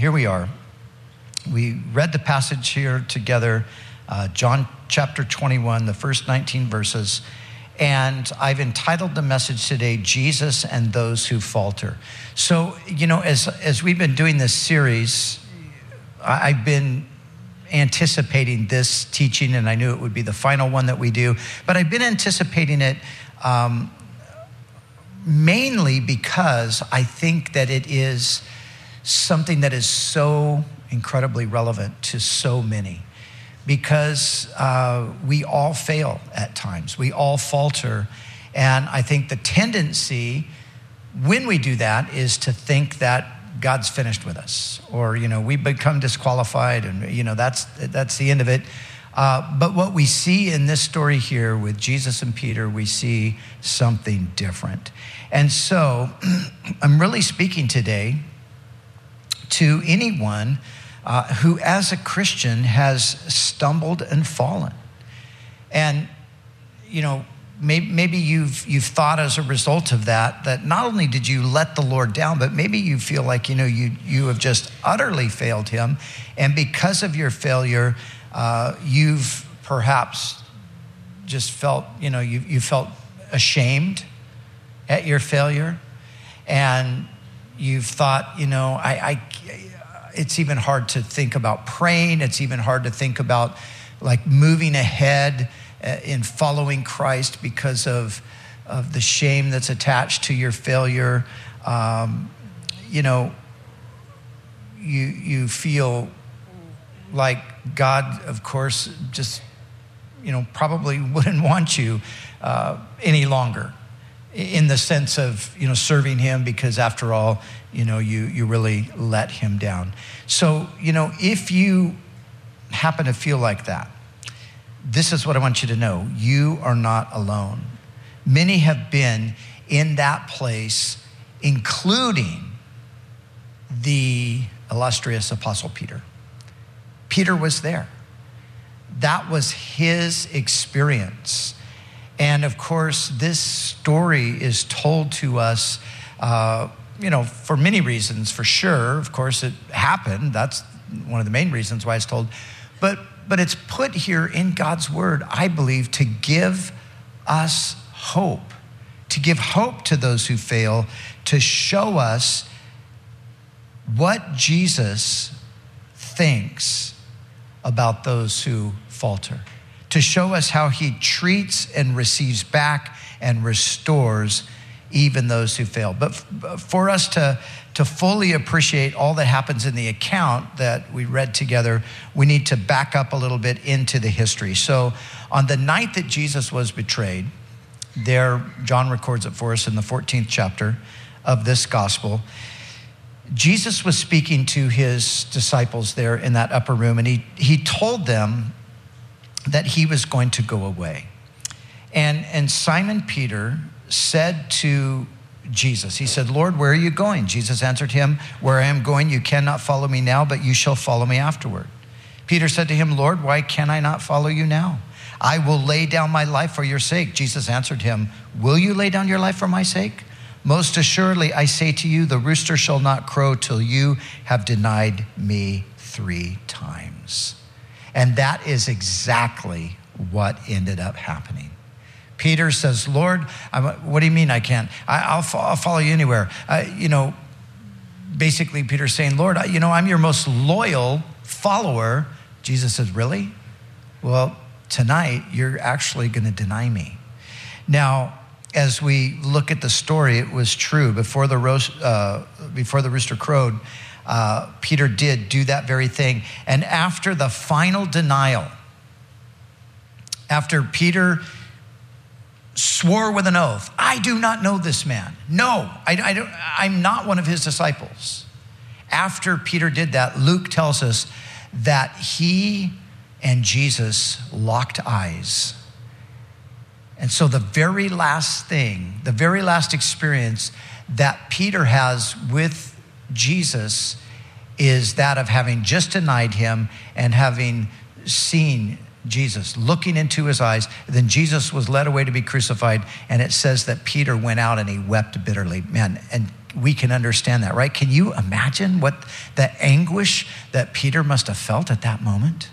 here we are. We read the passage here together, uh, John chapter 21, the first 19 verses. And I've entitled the message today, Jesus and Those Who Falter. So, you know, as, as we've been doing this series, I've been anticipating this teaching, and I knew it would be the final one that we do, but I've been anticipating it um, mainly because I think that it is something that is so incredibly relevant to so many because uh, we all fail at times, we all falter. And I think the tendency when we do that is to think that God's finished with us, or you know we become disqualified, and you know that's that's the end of it. Uh, but what we see in this story here with Jesus and Peter, we see something different. And so, I'm really speaking today to anyone uh, who, as a Christian, has stumbled and fallen. And you know, maybe, you've, you've thought as a result of that, that not only did you let the Lord down, but maybe you feel like, you know, you, you have just utterly failed him. And because of your failure, uh, you've perhaps just felt, you know, you, you felt ashamed at your failure. And you've thought, you know, I, I, it's even hard to think about praying. It's even hard to think about like moving ahead uh, in following Christ because of, of the shame that's attached to your failure. Um, you know, you, you feel like God, of course, just, you know, probably wouldn't want you uh, any longer in the sense of, you know, serving him because after all, you know, you, you really let him down. So, you know, if you happen to feel like that, this is what I want you to know you are not alone. Many have been in that place, including the illustrious Apostle Peter. Peter was there. That was his experience. And of course, this story is told to us, uh, you know, for many reasons, for sure. Of course, it happened. That's one of the main reasons why it's told. But but it's put here in God's word, I believe, to give us hope, to give hope to those who fail, to show us what Jesus thinks about those who falter, to show us how he treats and receives back and restores even those who fail. But for us to to fully appreciate all that happens in the account that we read together, we need to back up a little bit into the history. So, on the night that Jesus was betrayed, there, John records it for us in the 14th chapter of this gospel. Jesus was speaking to his disciples there in that upper room, and he, he told them that he was going to go away. And, and Simon Peter said to Jesus. He said, Lord, where are you going? Jesus answered him, Where I am going, you cannot follow me now, but you shall follow me afterward. Peter said to him, Lord, why can I not follow you now? I will lay down my life for your sake. Jesus answered him, Will you lay down your life for my sake? Most assuredly, I say to you, the rooster shall not crow till you have denied me three times. And that is exactly what ended up happening. Peter says, Lord, I'm, what do you mean I can't? I, will I'll follow you anywhere. Uh, you know, basically, Peter's saying, Lord, I, you know, I'm your most loyal follower. Jesus says, Really? Well, tonight, you're actually going to deny me. Now, as we look at the story, it was true. Before the, roast, uh, before the rooster crowed, uh, Peter did do that very thing. And after the final denial, after Peter swore with an oath, I do not know this man. No, I, I don't, I'm not one of his disciples. After Peter did that, Luke tells us that he and Jesus locked eyes. And so, the very last thing, the very last experience that Peter has with Jesus is that of having just denied him and having seen Jesus, looking into his eyes. Then Jesus was led away to be crucified, and it says that Peter went out and he wept bitterly. Man, and we can understand that, right? Can you imagine what the anguish that Peter must have felt at that moment?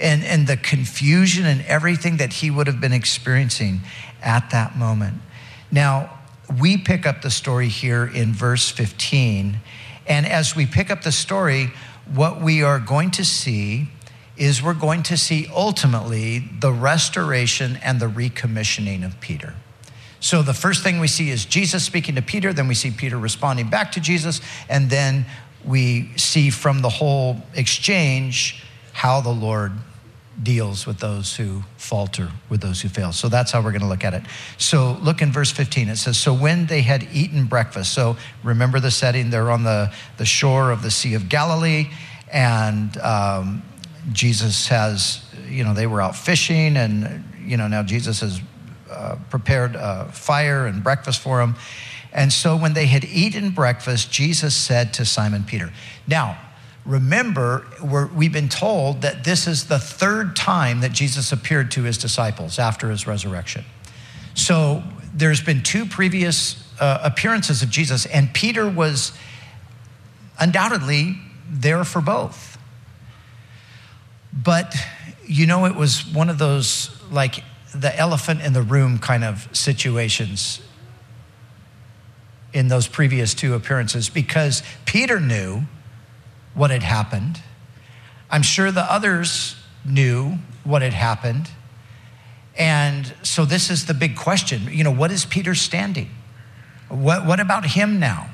And, and the confusion and everything that he would have been experiencing at that moment. Now, we pick up the story here in verse 15. And as we pick up the story, what we are going to see is we're going to see ultimately the restoration and the recommissioning of Peter. So the first thing we see is Jesus speaking to Peter, then we see Peter responding back to Jesus, and then we see from the whole exchange how the Lord deals with those who falter, with those who fail. So that's how we're going to look at it. So look in verse 15. It says, So when they had eaten breakfast, so remember the setting, they're on the, the shore of the Sea of Galilee, and um, Jesus has, you know, they were out fishing, and, you know, now Jesus has uh, prepared a fire and breakfast for them. And so when they had eaten breakfast, Jesus said to Simon Peter, Now, remember, we have been told that this is the third time that Jesus appeared to his disciples after his resurrection. So there's been two previous uh, appearances of Jesus, and Peter was undoubtedly there for both. But you know, it was one of those like the elephant in the room kind of situations in those previous two appearances because Peter knew what had happened. I'm sure the others knew what had happened. And so this is the big question. You know, what is Peter standing? What, what about him now?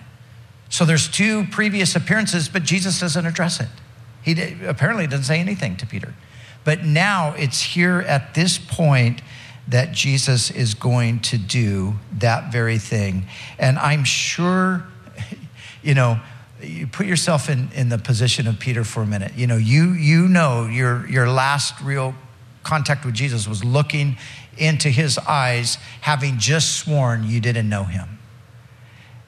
So there's two previous appearances, but Jesus doesn't address it. He did, apparently doesn't say anything to Peter. But now it's here at this point that Jesus is going to do that very thing. And I'm sure, you know, you put yourself in, in the position of Peter for a minute. You know, you, you know your, your last real contact with Jesus was looking into his eyes, having just sworn you didn't know him.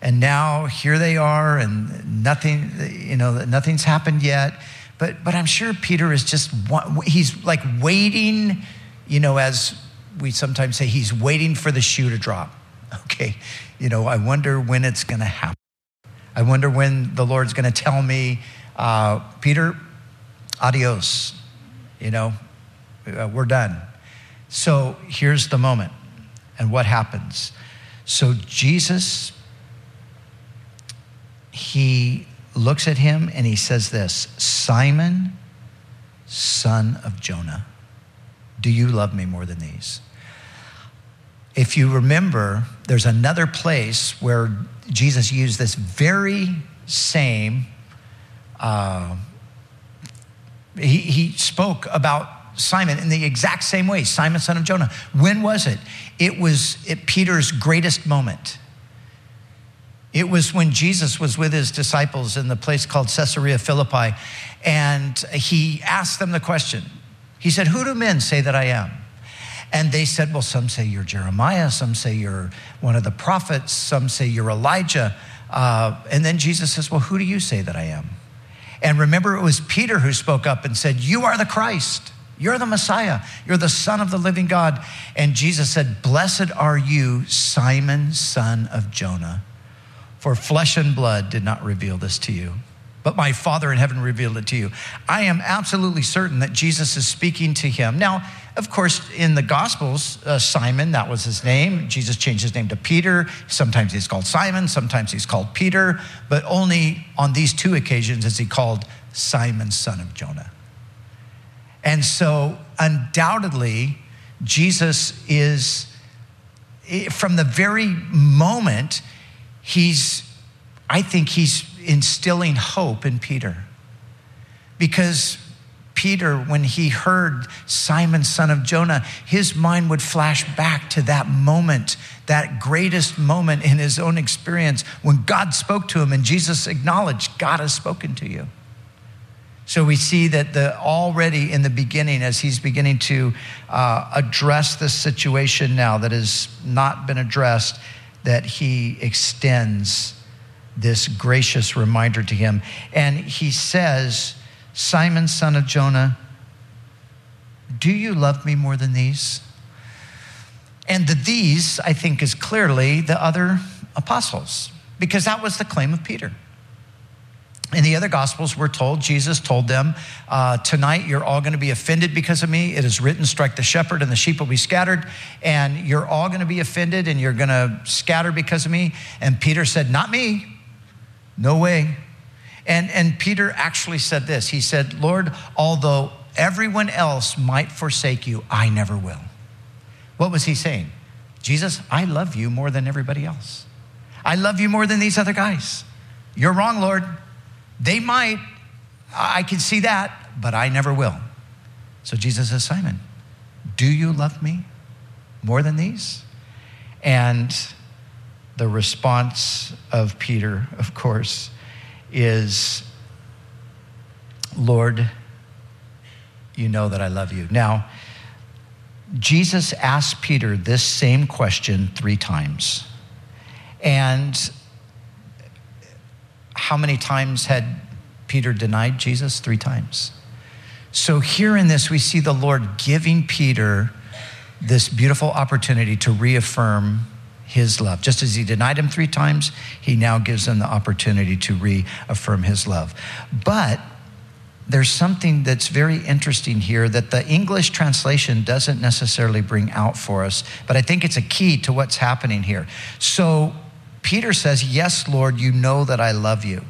And now here they are, and nothing, you know, nothing's happened yet. But, but I'm sure Peter is just, he's like waiting, you know, as we sometimes say, he's waiting for the shoe to drop. Okay, you know, I wonder when it's going to happen. I wonder when the Lord's going to tell me, uh, Peter, adios. You know, uh, we're done. So here's the moment. And what happens? So Jesus, he looks at him and he says this Simon, son of Jonah, do you love me more than these? If you remember, there's another place where Jesus used this very same, uh, he, he spoke about Simon in the exact same way Simon, son of Jonah. When was it? It was at Peter's greatest moment. It was when Jesus was with his disciples in the place called Caesarea Philippi, and he asked them the question. He said, Who do men say that I am? And they said, Well, some say you're Jeremiah, some say you're one of the prophets, some say you're Elijah. Uh, and then Jesus says, Well, who do you say that I am? And remember, it was Peter who spoke up and said, You are the Christ. You're the Messiah. You're the Son of the living God. And Jesus said, Blessed are you, Simon, son of Jonah, for flesh and blood did not reveal this to you but my Father in heaven revealed it to you. I am absolutely certain that Jesus is speaking to him. Now, of course, in the Gospels, uh, Simon, that was his name. Jesus changed his name to Peter. Sometimes he's called Simon, sometimes he's called Peter, but only on these two occasions is he called Simon, son of Jonah. And so, undoubtedly, Jesus is, from the very moment, he's, I think he's instilling hope in Peter. Because Peter, when he heard Simon, son of Jonah, his mind would flash back to that moment, that greatest moment in his own experience when God spoke to him and Jesus acknowledged, God has spoken to you. So we see that the already in the beginning, as he's beginning to uh, address this situation now that has not been addressed, that he extends this gracious reminder to him. And he says, Simon, son of Jonah, do you love me more than these? And the these, I think, is clearly the other apostles because that was the claim of Peter. In the other gospels, we're told, Jesus told them, uh, Tonight you're all going to be offended because of me. It is written, Strike the shepherd, and the sheep will be scattered. And you're all going to be offended, and you're going to scatter because of me. And Peter said, Not me. No way. And, and Peter actually said this He said, Lord, although everyone else might forsake you, I never will. What was he saying? Jesus, I love you more than everybody else. I love you more than these other guys. You're wrong, Lord. They might, I can see that, but I never will. So Jesus says, Simon, do you love me more than these? And the response of Peter, of course, is, Lord, you know that I love you. Now, Jesus asked Peter this same question three times. And how many times had Peter denied Jesus? Three times. So, here in this, we see the Lord giving Peter this beautiful opportunity to reaffirm his love. Just as he denied him three times, he now gives him the opportunity to reaffirm his love. But there's something that's very interesting here that the English translation doesn't necessarily bring out for us, but I think it's a key to what's happening here. So Peter says, Yes, Lord, you know that I love you.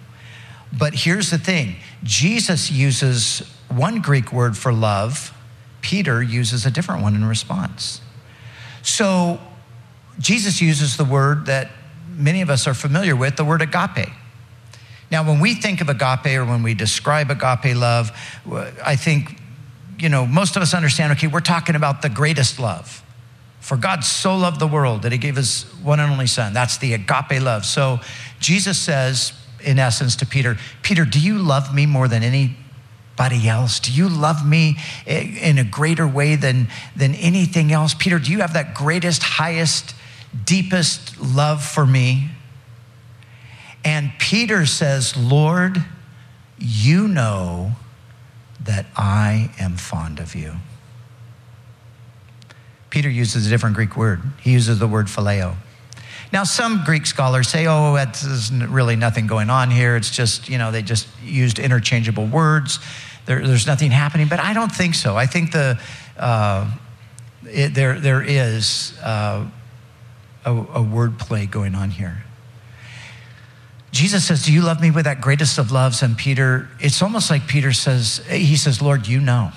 But here's the thing Jesus uses one Greek word for love, Peter uses a different one in response. So Jesus uses the word that many of us are familiar with, the word agape. Now, when we think of agape or when we describe agape love, I think, you know, most of us understand okay, we're talking about the greatest love. For God so loved the world that he gave his one and only son. That's the agape love. So Jesus says, in essence, to Peter, Peter, do you love me more than anybody else? Do you love me in a greater way than, than anything else? Peter, do you have that greatest, highest, deepest love for me? And Peter says, Lord, you know that I am fond of you. Peter uses a different Greek word. He uses the word phileo. Now, some Greek scholars say, oh, there's really nothing going on here. It's just, you know, they just used interchangeable words. There, there's nothing happening. But I don't think so. I think the, uh, it, there, there is uh, a, a word play going on here. Jesus says, Do you love me with that greatest of loves? And Peter, it's almost like Peter says, He says, Lord, you know.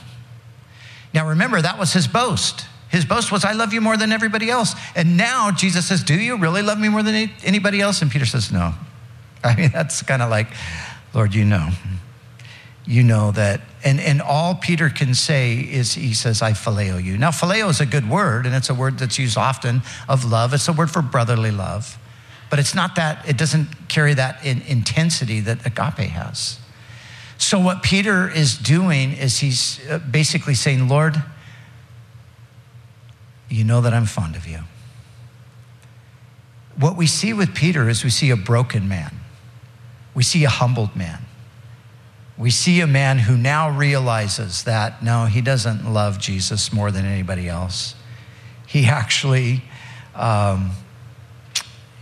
Now remember, that was his boast. His boast was, I love you more than everybody else. And now Jesus says, Do you really love me more than anybody else? And Peter says, No. I mean, that's kind of like, Lord, you know. You know that. And, and all Peter can say is, He says, I phileo you. Now, phileo is a good word, and it's a word that's used often of love. It's a word for brotherly love but it's not that, it doesn't carry that in intensity that agape has. So, what Peter is doing is he's uh, basically saying, Lord, you know that I'm fond of you. What we see with Peter is we see a broken man, we see a humbled man. We see a man who now realizes that no, he doesn't love Jesus more than anybody else. He actually um,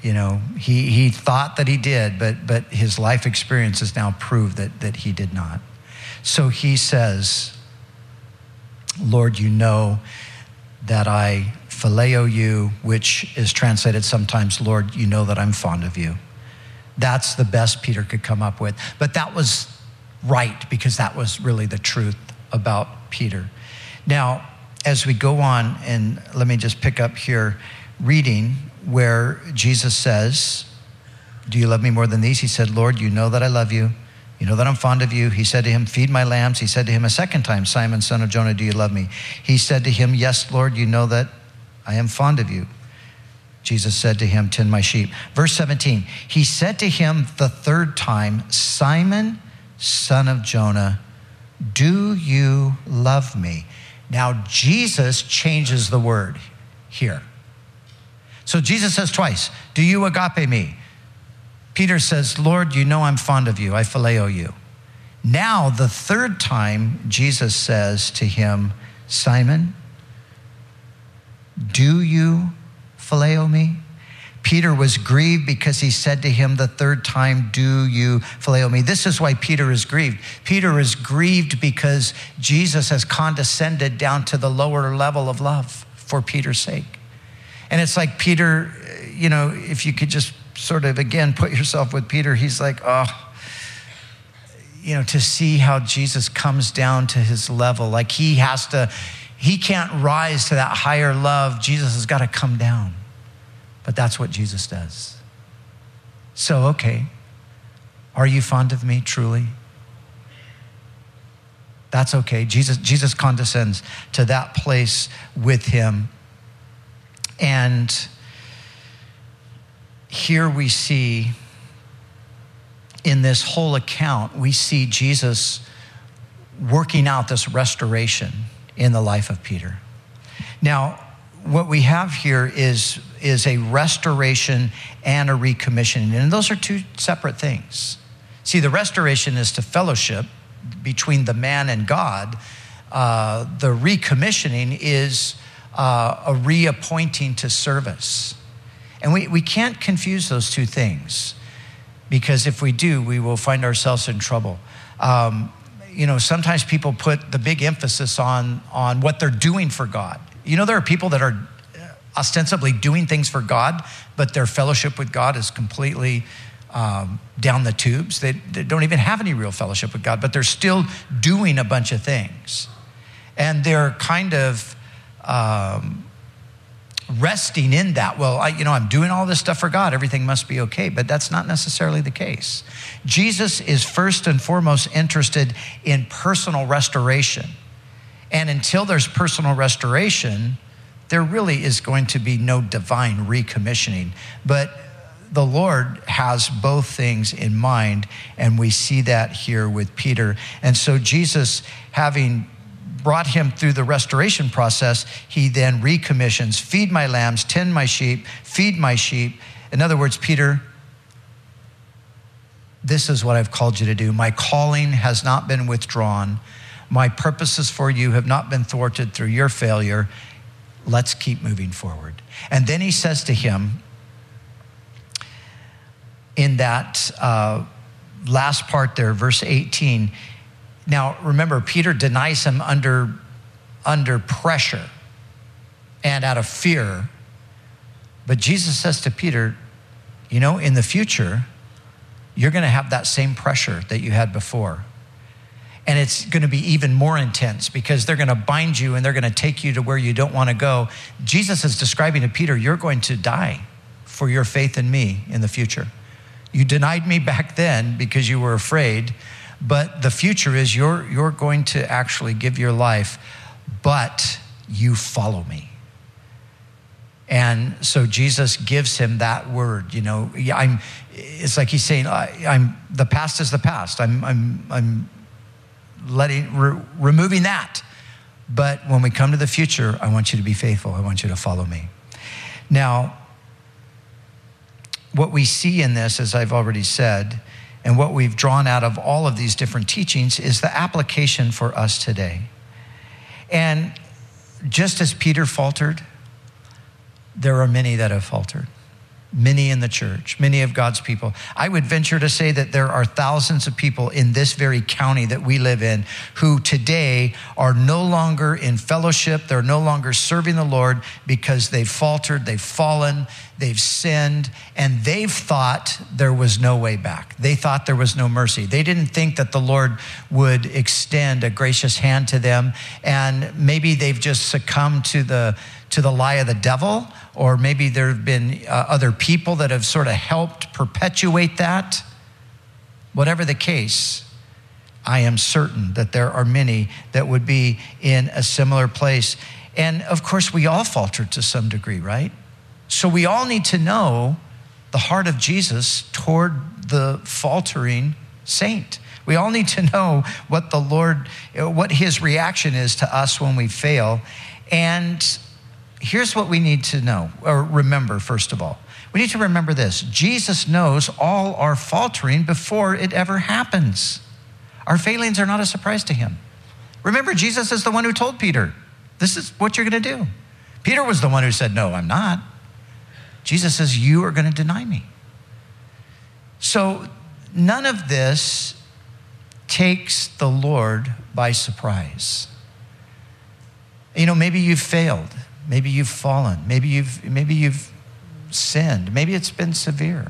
you know, he, he thought that he did, but, but his life experience has now proved that, that he did not. So he says, Lord, you know that I phileo you, which is translated sometimes, Lord, you know that I'm fond of you. That's the best Peter could come up with. But that was right because that was really the truth about Peter. Now, as we go on, and let me just pick up here reading where Jesus says, Do you love me more than these? He said, Lord, you know that I love you. You know that I'm fond of you. He said to him, Feed my lambs. He said to him a second time, Simon, son of Jonah, do you love me? He said to him, Yes, Lord, you know that I am fond of you. Jesus said to him, Tend my sheep. Verse 17, he said to him the third time, Simon, son of Jonah, do you love me? Now, Jesus changes the word here. So Jesus says twice, Do you agape me? Peter says, Lord, you know I'm fond of you. I phileo you. Now, the third time, Jesus says to him, Simon, do you phileo me? Peter was grieved because he said to him the third time, Do you phileo me? This is why Peter is grieved. Peter is grieved because Jesus has condescended down to the lower level of love for Peter's sake. And it's like Peter, you know, if you could just sort of again put yourself with Peter, he's like, Oh, you know, to see how Jesus comes down to his level. Like he has to, he can't rise to that higher love. Jesus has got to come down. But that's what Jesus does. So, okay, are you fond of me truly? That's okay. Jesus, Jesus condescends to that place with him. And here we see in this whole account, we see Jesus working out this restoration in the life of Peter. Now, what we have here is, is a restoration and a recommissioning, and those are two separate things. See, the restoration is to fellowship between the man and God. Uh, the recommissioning is uh, a reappointing to service. And we, we can't confuse those two things because if we do, we will find ourselves in trouble. Um, you know, sometimes people put the big emphasis on, on what they're doing for God. You know, there are people that are ostensibly doing things for God, but their fellowship with God is completely um, down the tubes. They, they, don't even have any real fellowship with God, but they're still doing a bunch of things. And they're kind of um, resting in that. Well, I, you know, I'm doing all this stuff for God. Everything must be okay. But that's not necessarily the case. Jesus is first and foremost interested in personal restoration. And until there's personal restoration, there really is going to be no divine recommissioning. But the Lord has both things in mind, and we see that here with Peter. And so, Jesus, having brought him through the restoration process, he then recommissions feed my lambs, tend my sheep, feed my sheep. In other words, Peter, this is what I've called you to do. My calling has not been withdrawn. My purposes for you have not been thwarted through your failure. Let's keep moving forward. And then he says to him, in that uh, last part there, verse 18, now, remember, Peter denies him under, under pressure and out of fear. But Jesus says to Peter, You know, in the future, you're going to have that same pressure that you had before. And it's going to be even more intense because they're going to bind you and they're going to take you to where you don't want to go. Jesus is describing to Peter, You're going to die for your faith in me in the future. You denied me back then because you were afraid but the future is you're, you're going to actually give your life, but you follow me. And so Jesus gives him that word, you know, I'm, it's like he's saying, I, am the past is the past. I'm, I'm, I'm letting, re- removing that. But when we come to the future, I want you to be faithful. I want you to follow me. Now, what we see in this, as I've already said, and what we've drawn out of all of these different teachings is the application for us today. And just as Peter faltered, there are many that have faltered many in the church, many of God's people. I would venture to say that there are thousands of people in this very county that we live in who today are no longer in fellowship. They're no longer serving the Lord because they've faltered, they've fallen, they've sinned, and they've thought there was no way back. They thought there was no mercy. They didn't think that the Lord would extend a gracious hand to them, and maybe they've just succumbed to the to the lie of the devil, or maybe there have been uh, other people that have sort of helped perpetuate that. Whatever the case, I am certain that there are many that would be in a similar place. And of course, we all falter to some degree, right? So we all need to know the heart of Jesus toward the faltering saint. We all need to know what the Lord, what his reaction is to us when we fail. And here's what we need to know or remember, first of all. We need to remember this Jesus knows all our faltering before it ever happens. Our failings are not a surprise to him. Remember, Jesus is the one who told Peter, This is what you're going to do. Peter was the one who said, No, I'm not. Jesus says, You are going to deny me. So none of this takes the Lord by surprise. You know, maybe you've failed. Maybe you've fallen. Maybe you've, maybe you've sinned. Maybe it's been severe.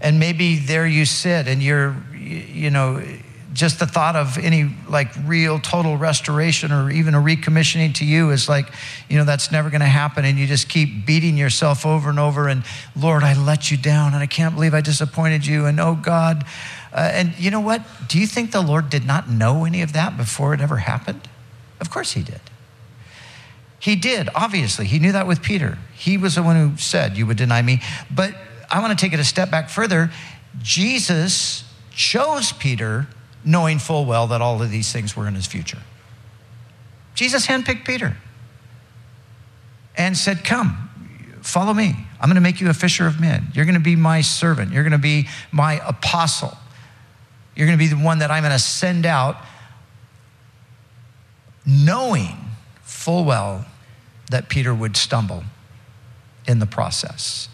And maybe there you sit and you're, you know, just the thought of any like real total restoration or even a recommissioning to you is like, you know, that's never going to happen. And you just keep beating yourself over and over. And Lord, I let you down and I can't believe I disappointed you. And oh God. Uh, and you know what? Do you think the Lord did not know any of that before it ever happened? Of course he did. He did, obviously. He knew that with Peter. He was the one who said, You would deny me. But I want to take it a step back further. Jesus chose Peter knowing full well that all of these things were in his future. Jesus handpicked Peter and said, Come, follow me. I'm going to make you a fisher of men. You're going to be my servant. You're going to be my apostle. You're going to be the one that I'm going to send out, knowing full well that Peter would stumble in the process.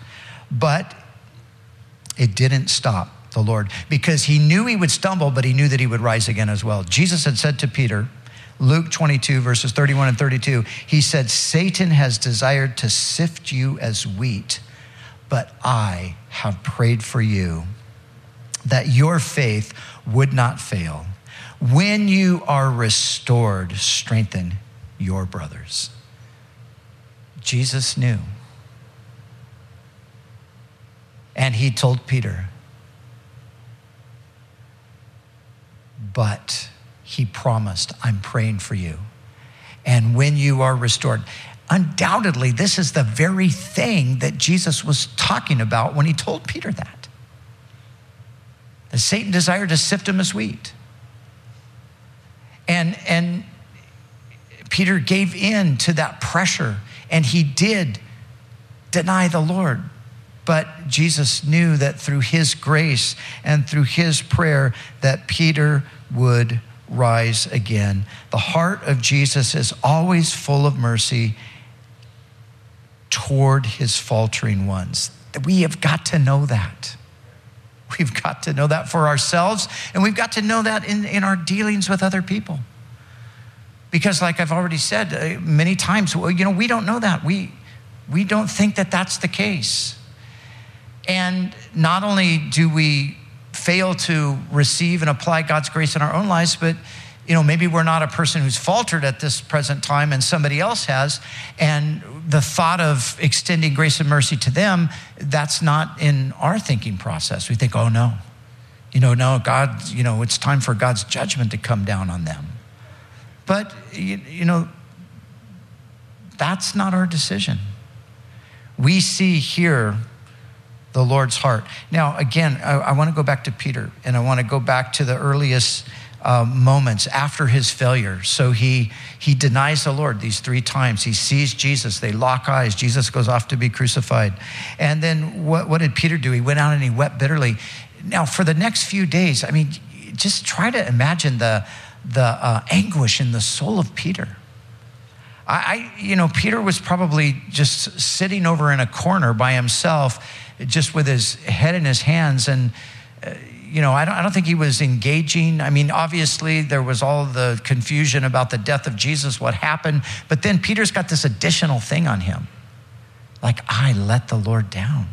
But it didn't stop the Lord because he knew he would stumble, but he knew that he would rise again as well. Jesus had said to Peter, Luke 22, verses 31 and 32, he said, Satan has desired to sift you as wheat, but I have prayed for you that your faith would not fail. When you are restored, strengthen your brothers. Jesus knew. And he told Peter, but he promised, I'm praying for you. And when you are restored, undoubtedly, this is the very thing that Jesus was talking about when he told Peter that. That Satan desired to sift him as wheat. And, and Peter gave in to that pressure, and he did deny the Lord. But Jesus knew that through his grace and through his prayer that Peter would rise again. The heart of Jesus is always full of mercy toward his faltering ones. We have got to know that. We've got to know that for ourselves, and we've got to know that in, in our dealings with other people. Because, like I've already said uh, many times, you know, we don't know that. We, we don't think that that's the case. And not only do we fail to receive and apply God's grace in our own lives, but you know, maybe we're not a person who's faltered at this present time and somebody else has. And the thought of extending grace and mercy to them, that's not in our thinking process. We think, oh no, you know, no, God, you know, it's time for God's judgment to come down on them. But, you, you know, that's not our decision. We see here the Lord's heart. Now, again, I, I want to go back to Peter and I want to go back to the earliest uh, moments after his failure. So he, he denies the Lord these three times. He sees Jesus. They lock eyes. Jesus goes off to be crucified. And then what, what did Peter do? He went out and he wept bitterly. Now, for the next few days, I mean, just try to imagine the, the uh, anguish in the soul of Peter. I, I, you know, Peter was probably just sitting over in a corner by himself just with his head in his hands. And, uh, you know, I don't, I don't think he was engaging. I mean, obviously, there was all the confusion about the death of Jesus, what happened. But then Peter's got this additional thing on him like, I let the Lord down,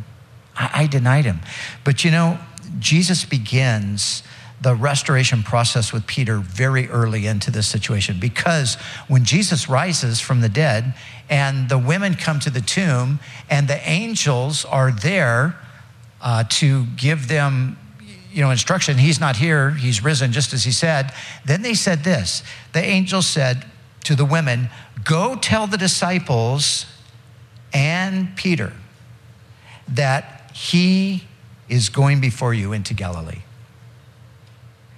I, I denied him. But, you know, Jesus begins the restoration process with Peter very early into this situation. Because when Jesus rises from the dead and the women come to the tomb and the angels are there uh, to give them you know instruction he's not here he's risen just as he said then they said this. The angel said to the women go tell the disciples and peter that he is going before you into galilee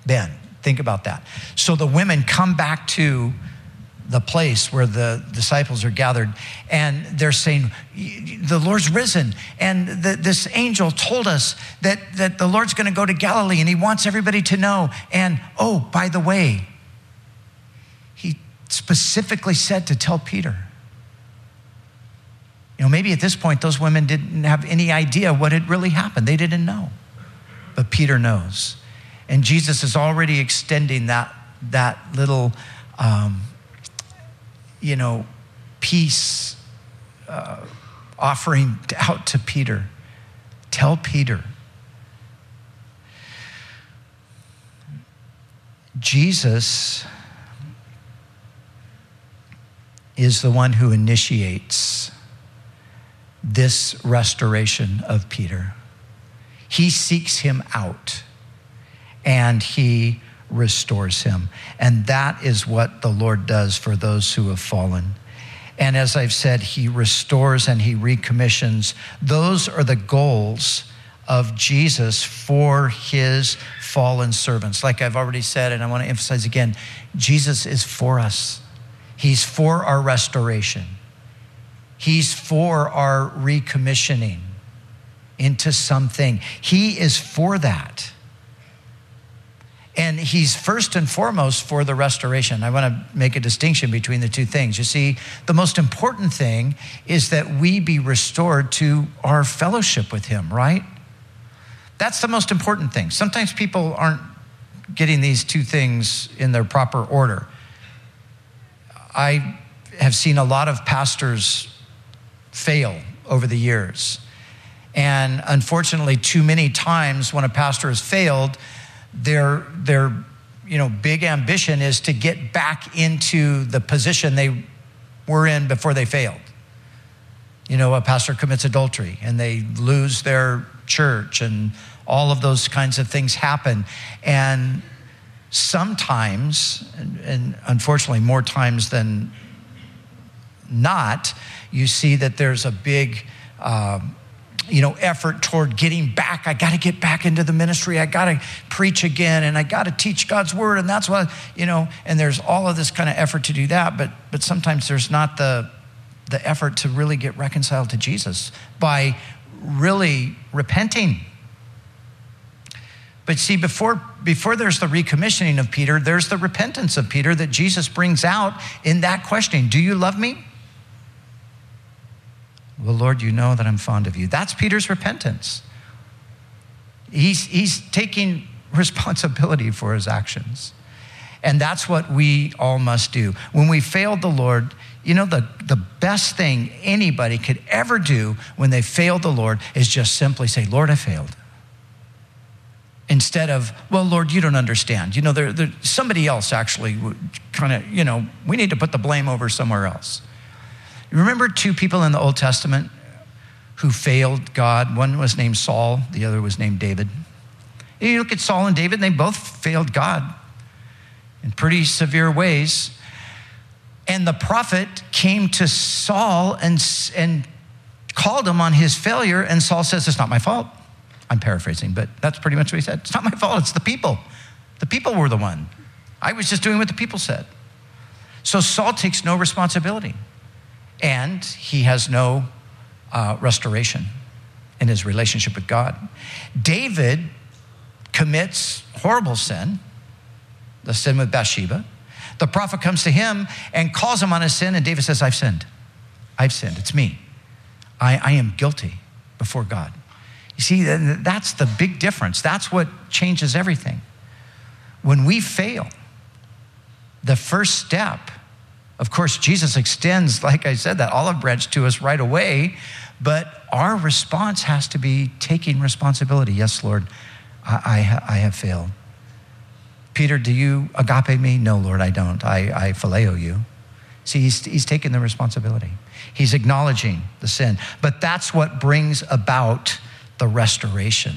then think about that so the women come back to the place where the disciples are gathered and they're saying the lord's risen and the, this angel told us that, that the lord's going to go to galilee and he wants everybody to know and oh by the way he specifically said to tell peter You know, maybe at this point, those women didn't have any idea what had really happened. They didn't know. But Peter knows. And Jesus is already extending that, that little, um, you know, peace uh, offering out to Peter. Tell Peter. Jesus is the one who initiates this restoration of Peter. He seeks him out and he restores him. And that is what the Lord does for those who have fallen. And as I've said, he restores and he recommissions. Those are the goals of Jesus for his fallen servants. Like I've already said, and I want to emphasize again Jesus is for us, he's for our restoration. He's for our recommissioning into something. He is for that. And he's first and foremost for the restoration. I want to make a distinction between the two things. You see, the most important thing is that we be restored to our fellowship with him, right? That's the most important thing. Sometimes people aren't getting these two things in their proper order. I have seen a lot of pastors fail over the years. And unfortunately, too many times when a pastor has failed, their, their you know, big ambition is to get back into the position they were in before they failed. You know, a pastor commits adultery and they lose their church, and all of those kinds of things happen. And sometimes, and, and unfortunately, more times than not, you see that there's a big, uh, you know, effort toward getting back. I got to get back into the ministry. I got to preach again, and I got to teach God's word, and that's why, you know. And there's all of this kind of effort to do that, but but sometimes there's not the the effort to really get reconciled to Jesus by really repenting. But see, before, before there's the recommissioning of Peter, there's the repentance of Peter that Jesus brings out in that questioning Do you love me? Well, Lord, you know that I'm fond of you. That's Peter's repentance. He's, he's taking responsibility for his actions. And that's what we all must do. When we failed the Lord, you know, the, the best thing anybody could ever do when they failed the Lord is just simply say, Lord, I failed. Instead of, well, Lord, you don't understand. You know, there, there, somebody else actually kind of, you know, we need to put the blame over somewhere else. Remember two people in the Old Testament who failed God? One was named Saul, the other was named David. And you look at Saul and David, they both failed God in pretty severe ways. And the prophet came to Saul and, and called him on his failure, and Saul says, It's not my fault. I'm paraphrasing, but that's pretty much what he said. It's not my fault, it's the people. The people were the one. I was just doing what the people said. So Saul takes no responsibility and he has no uh, restoration in his relationship with God. David commits horrible sin, the sin with Bathsheba. The prophet comes to him and calls him on his sin, and David says, I've sinned. I've sinned. It's me. I, I am guilty before God. You see, that's the big difference. That's what changes everything. When we fail, the first step of course, Jesus extends, like I said, that olive branch to us right away, but our response has to be taking responsibility. Yes, Lord, I, I, I have failed. Peter, do you agape me? No, Lord, I don't. I, I phileo you. See, he's, he's taking the responsibility. He's acknowledging the sin. But that's what brings about the restoration.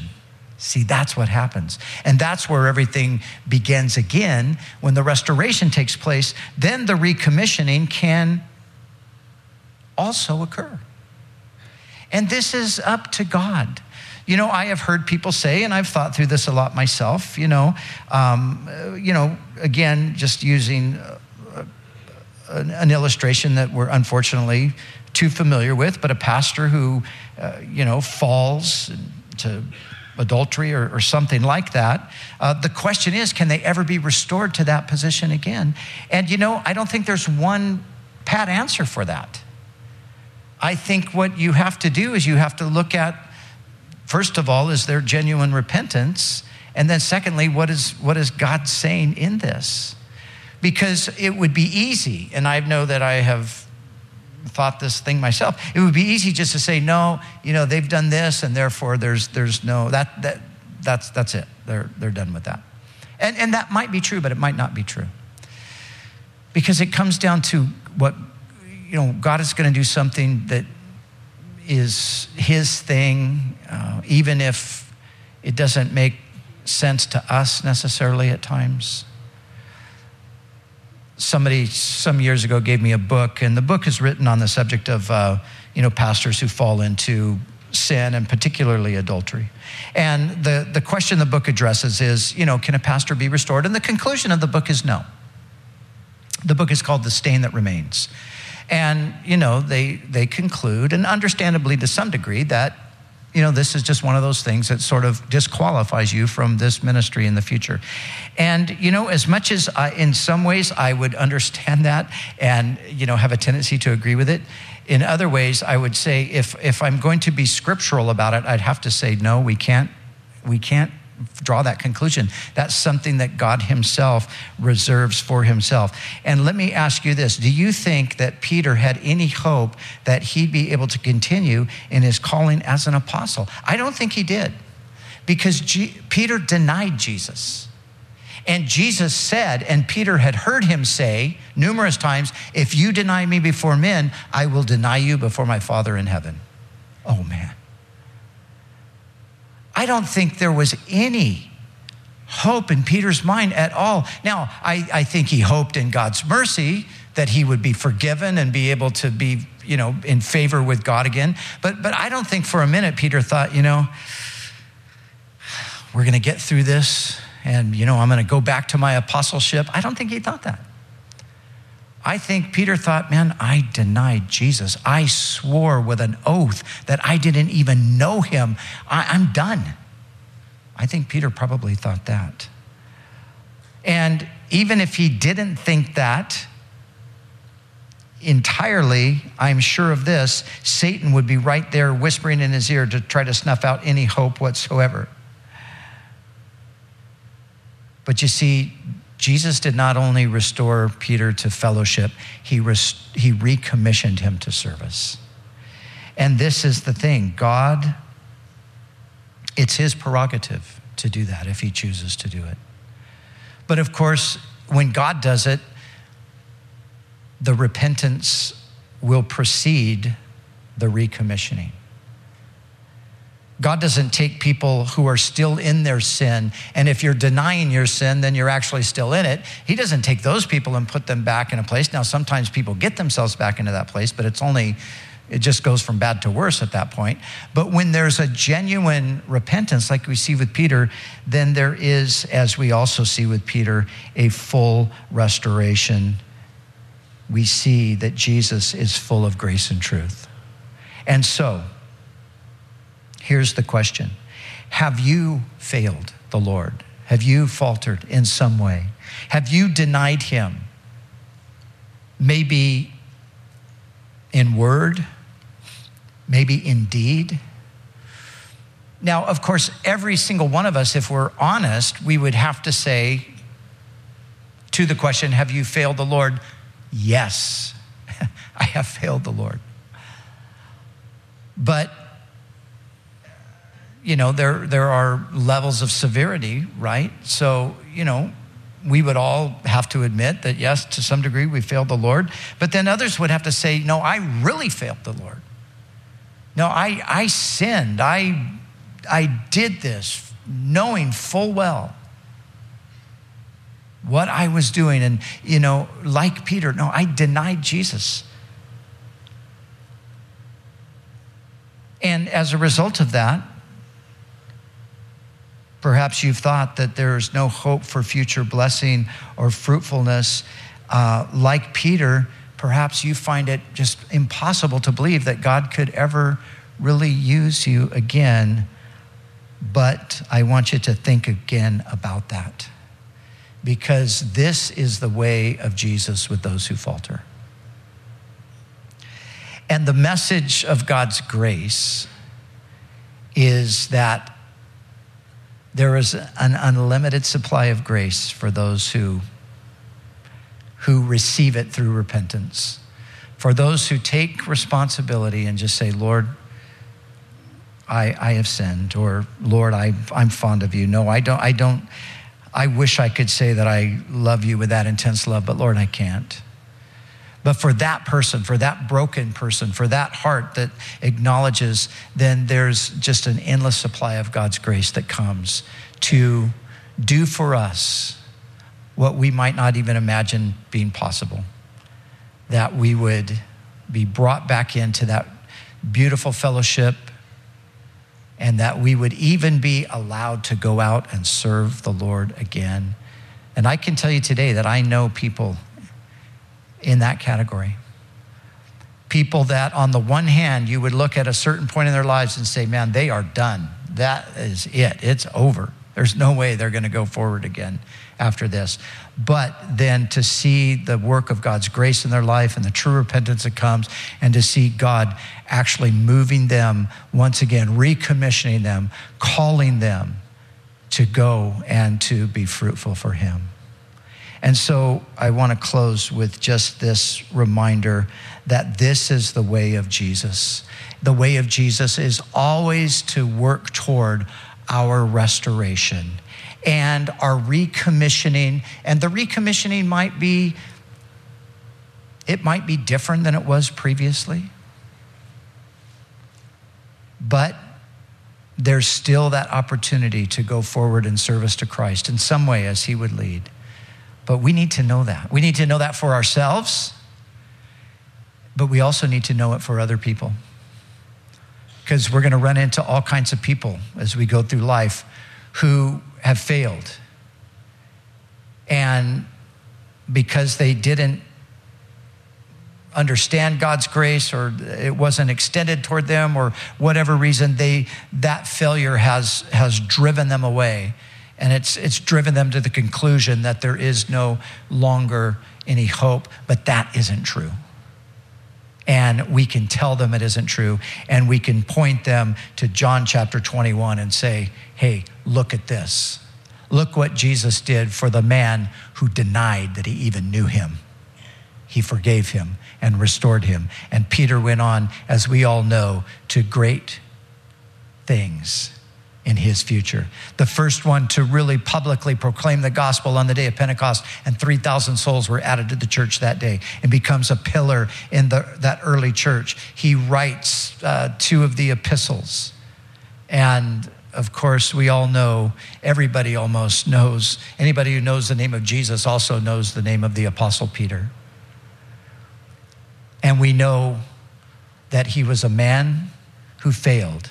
See, that's what happens. And that's where everything begins again. When the restoration takes place, then the recommissioning can also occur. And this is up to God. You know, I have heard people say, and I've thought through this a lot myself, you know, um, you know, again, just using uh, an, an, illustration that we're unfortunately too familiar with, but a pastor who, uh, you know, falls to adultery or, or something like that. Uh, the question is, can they ever be restored to that position again? And you know, I don't think there's one pat answer for that. I think what you have to do is you have to look at, first of all, is there genuine repentance? And then, secondly, what is, what is God saying in this? Because it would be easy, and I know that I have thought this thing myself. It would be easy just to say, no, you know, they've done this, and therefore there's, there's no, that, that, that's, that's it. They're, they're done with that. And, and that might be true, but it might not be true. Because it comes down to what, you know, God is going to do something that is his thing, uh, even if it doesn't make sense to us necessarily at times somebody some years ago gave me a book, and the book is written on the subject of uh, you know pastors who fall into sin and particularly adultery. And the, the question the book addresses is, you know, can a pastor be restored? And the conclusion of the book is no. The book is called The Stain That Remains. And, you know, they, they conclude, and understandably to some degree, that you know, this is just one of those things that sort of disqualifies you from this ministry in the future. And, you know, as much as I, in some ways I would understand that and, you know, have a tendency to agree with it, in other ways I would say if, if I'm going to be scriptural about it, I'd have to say, no, we can't, we can't draw that conclusion. That's something that God Himself reserves for Himself. And let me ask you this Do you think that Peter had any hope that he'd be able to continue in his calling as an apostle? I don't think he did because G- Peter denied Jesus. And Jesus said, and Peter had heard him say numerous times, If you deny me before men, I will deny you before my Father in heaven. Oh, man. I don't think there was any hope in Peter's mind at all. Now, I, I think he hoped in God's mercy that he would be forgiven and be able to be, you know, in favor with God again. But, but I don't think for a minute Peter thought, you know, we're going to get through this and, you know, I'm going to go back to my apostleship. I don't think he thought that. I think Peter thought, man, I denied Jesus. I swore with an oath that I didn't even know him. I, am done. I think Peter probably thought that. And even if he didn't think that entirely, I'm sure of this Satan would be right there whispering in his ear to try to snuff out any hope whatsoever. But you see, Jesus did not only restore Peter to fellowship, he, rest, he recommissioned him to service. And this is the thing God, it's his prerogative to do that if he chooses to do it. But of course, when God does it, the repentance will precede the recommissioning. God doesn't take people who are still in their sin, and if you're denying your sin, then you're actually still in it. He doesn't take those people and put them back in a place. Now, sometimes people get themselves back into that place, but it's only, it just goes from bad to worse at that point. But when there's a genuine repentance, like we see with Peter, then there is, as we also see with Peter, a full restoration. We see that Jesus is full of grace and truth. And so, Here's the question Have you failed the Lord? Have you faltered in some way? Have you denied him? Maybe in word, maybe in deed. Now, of course, every single one of us, if we're honest, we would have to say to the question, Have you failed the Lord? Yes, I have failed the Lord. But you know, there, there are levels of severity, right? So, you know, we would all have to admit that, yes, to some degree we failed the Lord. But then others would have to say, no, I really failed the Lord. No, I, I sinned. I, I did this knowing full well what I was doing. And, you know, like Peter, no, I denied Jesus. And as a result of that, Perhaps you've thought that there's no hope for future blessing or fruitfulness. Uh, like Peter, perhaps you find it just impossible to believe that God could ever really use you again. But I want you to think again about that because this is the way of Jesus with those who falter. And the message of God's grace is that there is an unlimited supply of grace for those who, who receive it through repentance. For those who take responsibility and just say, Lord, I, I have sinned, or Lord, I, I'm fond of you. No, I don't, I don't, I wish I could say that I love you with that intense love, but Lord, I can't. But for that person, for that broken person, for that heart that acknowledges, then there's just an endless supply of God's grace that comes to do for us what we might not even imagine being possible. That we would be brought back into that beautiful fellowship and that we would even be allowed to go out and serve the Lord again. And I can tell you today that I know people in that category. People that, on the one hand, you would look at a certain point in their lives and say, man, they are done. That is it. It's over. There's no way they're going to go forward again after this. But then to see the work of God's grace in their life and the true repentance that comes, and to see God actually moving them once again, recommissioning them, calling them to go and to be fruitful for Him. And so I want to close with just this reminder that this is the way of Jesus. The way of Jesus is always to work toward our restoration and our recommissioning. And the recommissioning might be, it might be different than it was previously. But there's still that opportunity to go forward in service to Christ in some way as He would lead. But we need to know that. We need to know that for ourselves, but we also need to know it for other people. Because we're going to run into all kinds of people as we go through life who have failed. And because they didn't understand God's grace or it wasn't extended toward them or whatever reason they that failure has has driven them away and it's, it's driven them to the conclusion that there is no longer any hope, but that isn't true. And we can tell them it isn't true, and we can point them to John chapter 21 and say, hey, look at this. Look what Jesus did for the man who denied that he even knew him. He forgave him and restored him. And Peter went on, as we all know, to great things in his future. The first one to really publicly proclaim the gospel on the day of Pentecost, and 3,000 souls were added to the church that day and becomes a pillar in the, that early church. He writes uh, two of the epistles. And of course, we all know, everybody almost knows, anybody who knows the name of Jesus also knows the name of the Apostle Peter. And we know that he was a man who failed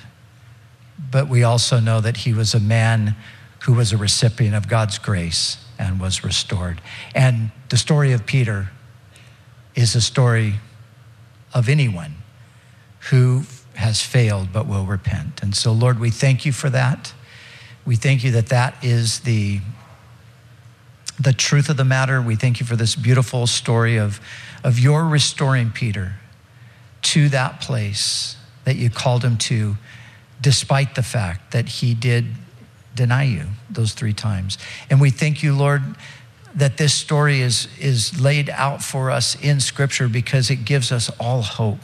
but we also know that he was a man who was a recipient of God's grace and was restored. And the story of Peter is a story of anyone who has failed but will repent. And so, Lord, we thank you for that. We thank you that that is the, the truth of the matter. We thank you for this beautiful story of, of your restoring Peter to that place that you called him to despite the fact that he did deny you those three times. And we thank you, Lord, that this story is, is laid out for us in Scripture because it gives us all hope.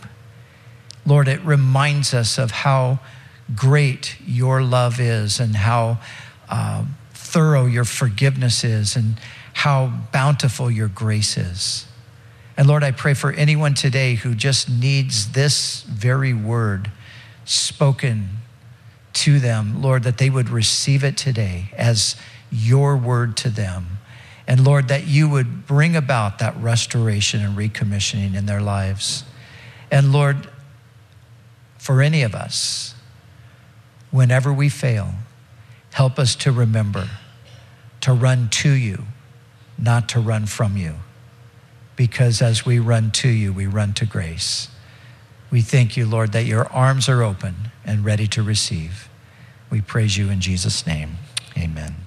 Lord, it reminds us of how great your love is and how uh, thorough your forgiveness is and how bountiful your grace is. And Lord, I pray for anyone today who just needs this very word spoken to them, Lord, that they would receive it today as your word to them. And Lord, that you would bring about that restoration and recommissioning in their lives. And Lord, for any of us, whenever we fail, help us to remember to run to you, not to run from you. Because as we run to you, we run to grace. We thank you, Lord, that your arms are open and ready to receive. We praise you in Jesus' name. Amen.